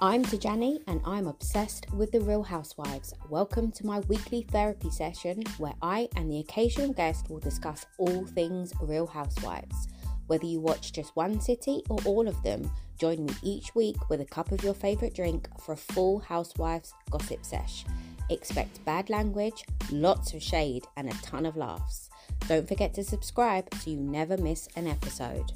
I'm Tajani and I'm obsessed with the Real Housewives. Welcome to my weekly therapy session where I and the occasional guest will discuss all things Real Housewives. Whether you watch just one city or all of them, join me each week with a cup of your favourite drink for a full Housewives gossip sesh. Expect bad language, lots of shade, and a ton of laughs. Don't forget to subscribe so you never miss an episode.